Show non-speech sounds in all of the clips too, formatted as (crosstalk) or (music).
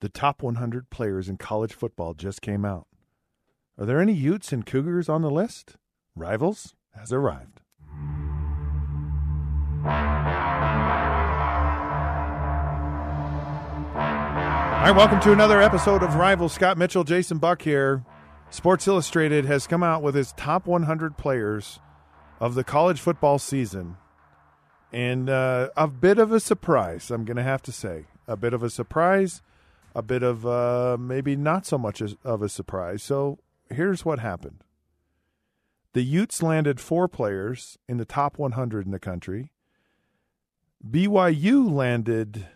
The top 100 players in college football just came out. Are there any Utes and Cougars on the list? Rivals has arrived. All right, welcome to another episode of Rivals. Scott Mitchell, Jason Buck here. Sports Illustrated has come out with its top 100 players of the college football season. And uh, a bit of a surprise, I'm going to have to say. A bit of a surprise, a bit of uh, maybe not so much as, of a surprise. So here's what happened the Utes landed four players in the top 100 in the country. BYU landed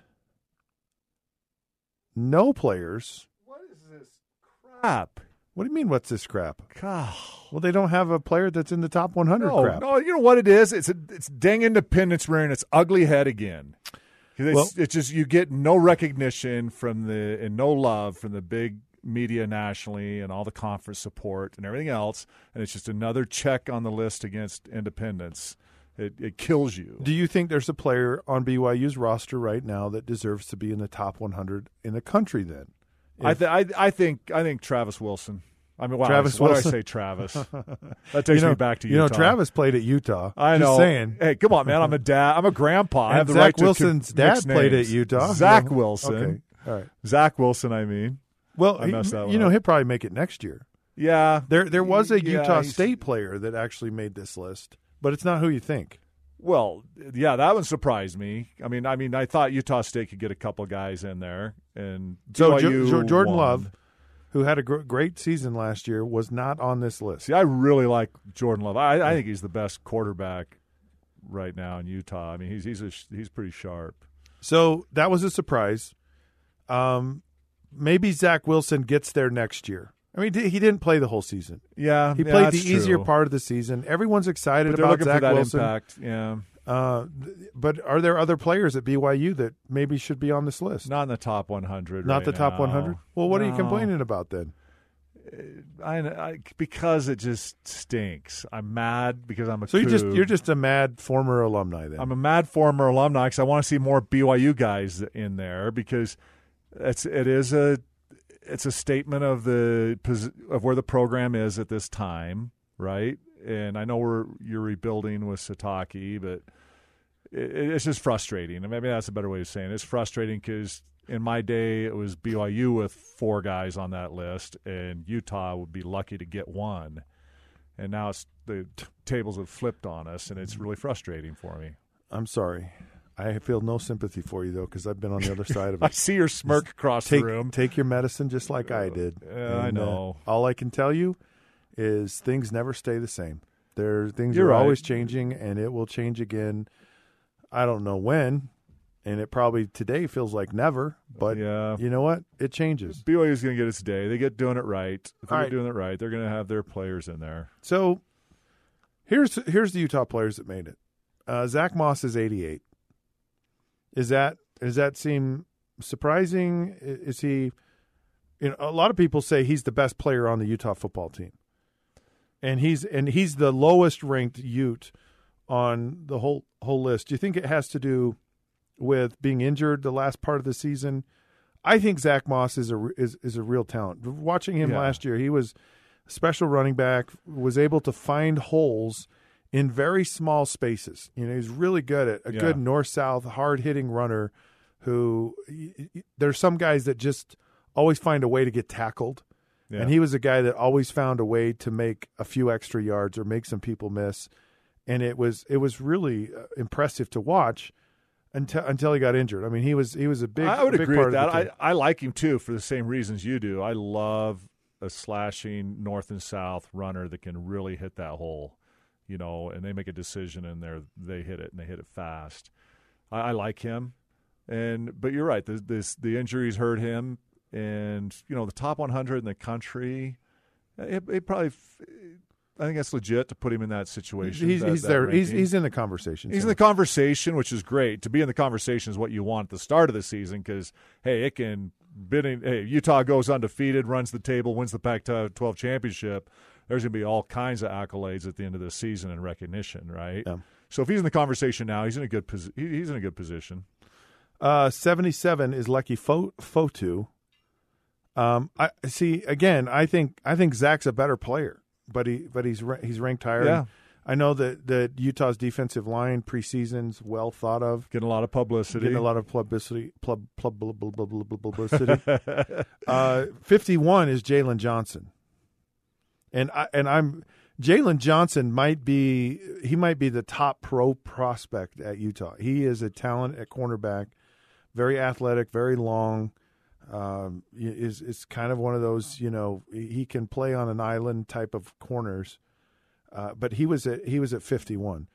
no players. What is this crap? What do you mean? What's this crap? God. Well, they don't have a player that's in the top 100. No, crap. no, you know what it is? It's a, it's dang independence rearing its ugly head again. It's, Well- it's just you get no recognition from the and no love from the big media nationally and all the conference support and everything else, and it's just another check on the list against independence. It, it kills you. Do you think there's a player on BYU's roster right now that deserves to be in the top 100 in the country? Then, I, th- I I think I think Travis Wilson. I mean, wow, Travis what Wilson. did I say, Travis? (laughs) That takes you know, me back to Utah. you know Travis played at Utah. I Just know. saying. Hey, come on, man! I'm a dad. I'm a grandpa. I have the Zach right Wilson's to dad played names. at Utah. Zach So- Wilson. Okay, all right. Zach Wilson. I mean, Well, I he- messed that one you know up. he'll probably make it next year. yeah. There, there was a Yeah, Utah State player that actually made this list, but it's not who you think. Well, yeah, that one surprised me. I mean, I mean, I thought Utah State could get a couple guys in there, and So Jo- Jo- Jordan won. Love, who had a gr- great season last year, was not on this list. See, I really like Jordan Love. I, I think he's the best quarterback right now in Utah. I mean, he's he's a, he's pretty sharp. So that was a surprise. Um, maybe Zach Wilson gets there next year. I mean, he didn't play the whole season. Yeah, He yeah, played the that's easier true. part of the season. Everyone's excited about Zach Wilson. impact. Yeah, Uh, but are there other players at BYU that maybe should be on this list? not in the top 100. Not right the top now. 100. Well, what are you complaining about then? I, I because it just stinks. I'm mad because I'm a. So you just you're just a mad former alumni then. I'm a mad former alumni because I want to see more BYU guys in there because it's it is a it's a statement of the of where the program is at this time, right? And I know we're you're rebuilding with Sitake, but it, it's just frustrating. And maybe that's a better way of saying it. It's frustrating because in my day it was BYU with four guys on that list, and Utah would be lucky to get one. And now it's the t- tables have flipped on us, and it's really frustrating for me. I'm sorry. I feel no sympathy for you though because I've been on the other side of (laughs) it. I see your smirk across take the room. take your medicine just like I did. Yeah, I And, uh, know. all I can tell you is things never stay the same. There things You're are right. always changing and it will change again. I don't know when, and it probably today feels like never, but yeah. you know what? It changes. BYU is going to get its day. They get doing it right. If they're right. doing it right, they're going to have their players in there. So here's here's the Utah players that made it. Uh, Zack Moss is 88. Is that does that seem surprising? Is he? You know, a lot of people say he's the best player on the Utah football team, and he's and he's the lowest ranked Ute on the whole whole list. Do you think it has to do with being injured the last part of the season? I think Zack Moss is a is is a real talent. Watching him Yeah. last year, he was a special running back, was able to find holes in very small spaces. You know, he's really good at a Yeah. good north south hard hitting runner. Who there's some guys that just always find a way to get tackled. Yeah. And he was a guy that always found a way to make a few extra yards or make some people miss. And it was it was really uh, impressive to watch until until he got injured. I mean, he was he was a big. I would big agree part with that. I. I like him too for the same reasons you do. I love a slashing north and south runner that can really hit that hole, you know, and they make a decision and they they hit it and they hit it fast. I, I like him. And but you're right. The, this the injuries hurt him, and you know the top 100 in the country. It, it probably. I think that's legit to put him in that situation. He's, that- he's that there. He's ranking. he's in the conversation. He's in the conversation, which is great. To be in the conversation is what you want at the start of the season because, hey, it can. Bidding, hey, Utah goes undefeated, runs the table, wins the Pac-12 championship. There's going to be all kinds of accolades at the end of the season and recognition, right? Yeah. So if he's in the conversation now, he's in a good posi- he's in a good position. Uh, 77 is Leki Fo- Fotu. Um, I see again. I think I think Zach's a better player, but he but he's he's ranked higher. Yeah. I know that that Utah's defensive line preseason's well thought of, Getting a lot of publicity. getting a lot of publicity. Pub, pub, pub, pub, pub, pub- publicity. (laughs) uh, 51 is Jaylon Johnson, and I and I'm Jaylon Johnson might be he might be the top pro prospect at Utah. He is a talent at cornerback, very athletic, very long. Um, is is kind of one of those you know he can play on an island type of corners, uh, but he was at he was at 51,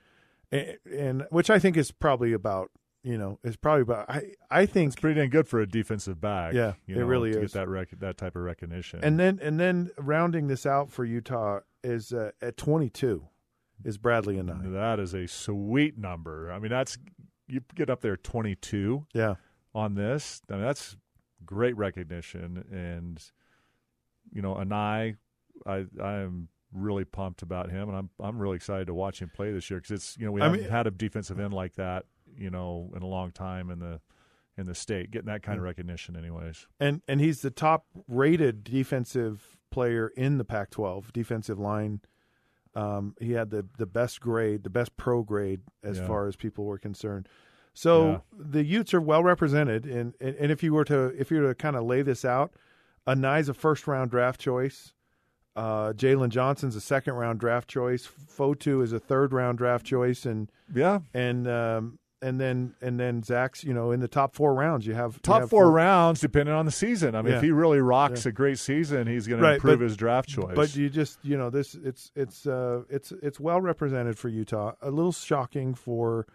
and, and which I think is probably about you know is probably about I I think It's pretty dang good for a defensive back. Yeah, you it really to is. Get that rec- that type of recognition. And then and then rounding this out for Utah is uh, at 22 is Bradlee Anae. that is a sweet number. I mean, that's you get up there 22 Yeah. on this. I mean, that's great recognition, and you know, Anae, I I am really pumped about him, and I'm I'm really excited to watch him play this year because it's you know we I haven't mean- had a defensive end like that you know in a long time in the in the state getting that kind of recognition, anyways. And and he's the top rated defensive player in the Pac-12 defensive line. Um, he had the the best grade, the best pro grade as Yeah. far as people were concerned. So Yeah. the Utes are well represented, and, and and if you were to if you were to kind of lay this out, Anae's a first round draft choice. Uh, Jaylon Johnson's a second round draft choice. Fotu is a third round draft choice, and Yeah, and um, and then and then Zach's you know in the top four rounds you have you top have four rounds depending on the season. I mean, Yeah. if he really rocks a great season, he's going to improve but- his draft choice. But you just you know this it's it's uh it's it's well represented for Utah. A little shocking for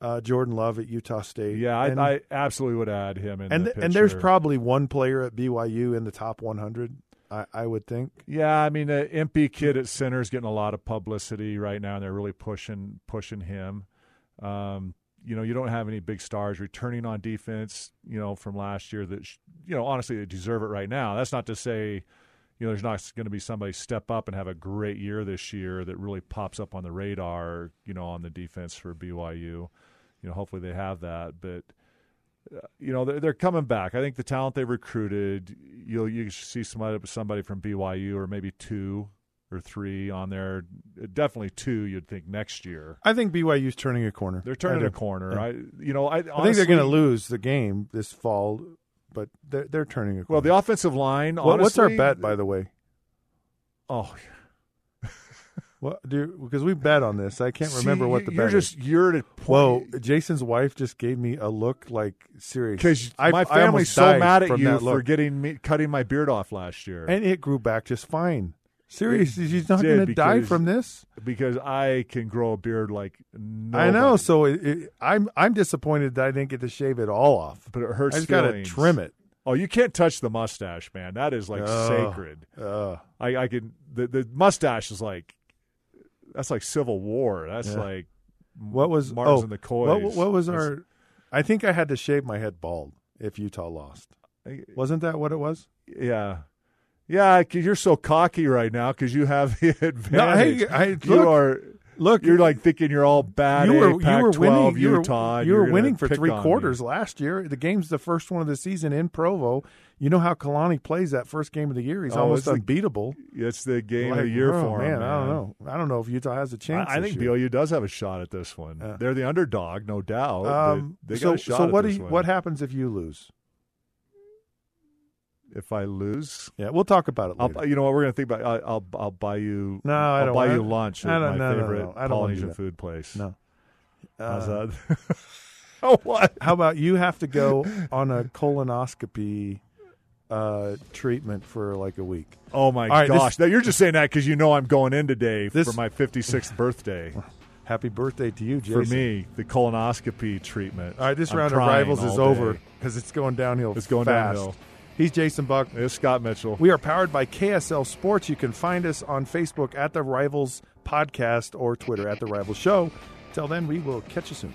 uh, Jordan Love at Utah State. yeah, I, and, I absolutely would add him in. and the and there's probably one player at BYU in the top 100. I, I would think. Yeah, I mean the Empey kid at center is getting a lot of publicity right now, and they're really pushing pushing him. Um, you know, you don't have any big stars returning on defense. You know, from last year that sh- you know honestly they deserve it right now. That's not to say. You know, there's not going to be somebody step up and have a great year this year that really pops up on the radar. You know, on the defense for BYU. You know, hopefully they have that, but uh, you know they're, they're coming back. I think the talent they recruited, you'll you see somebody somebody from BYU or maybe two or three on there. Definitely two. You'd think next year I think BYU's turning a corner. they're turning a corner. Yeah. I you know I I think they're going to lose the game this fall, but they're they're turning a corner. Well, the offensive line. What- what's our bet, by the way? Oh, What do because we bet on this? I can't remember what the you're bet just is. you're at a Whoa! Jason's wife just gave me a look like serious Because my family's so mad at you for getting me cutting my beard off last year, and it grew back just fine. Seriously, she's not going to die from this. because I can grow a beard like nobody. I know. So it, it, I'm I'm disappointed that I didn't get to shave it all off. but it hurts. I just got to trim it. Oh, you can't touch the mustache, man. That is like Ugh. sacred. Uh, I, I can the the mustache is like that's like Civil War. That's Yeah. like what was Mars oh and the Coys. what, what was That's- our? I think I had to shave my head bald if Utah lost. Wasn't that what it was? Yeah. Yeah, you're so cocky right now because you have (laughs) the advantage. No, hey, I- you are. Look, You're like thinking you're all bad. you were A, you were Pac-12, winning. You were, Utah. and you you're were winning for three quarters last year. The game's the first one of the season in Provo. You know how Kalani plays that first game of the year. He's Oh, almost it's the- unbeatable. It's the game Like, of the year oh, for him. man, I don't know. I don't know if Utah has a chance. I, I think year. BYU does have a shot at this one. Yeah. They're the underdog, no doubt. Um, they so, got a shot so at what this you, one. what happens if you lose? If I lose? Yeah, we'll talk about it later. I'll, you know what we're gonna think about? I, I'll I'll buy you. No, I I'll don't buy you lunch at my no, no, no, favorite no. I don't wanna do Polynesian food place. no. How's Uh, that? (laughs) (laughs) oh, what? How about you have to go (laughs) on a colonoscopy uh, treatment for like a week? Oh my right, gosh! this- Now, you're just saying that because you know I'm going in today This- for my 56th birthday. Happy birthday to you, Jason. for me, the colonoscopy treatment. All right, this I'm round of rivals is over because it's going downhill. It's going fast. downhill. He's Jason Buck. It's Scott Mitchell. We are powered by KSL Sports. You can find us on Facebook at the Rivals Podcast or Twitter at the Rivals Show. Till then, we will catch you soon.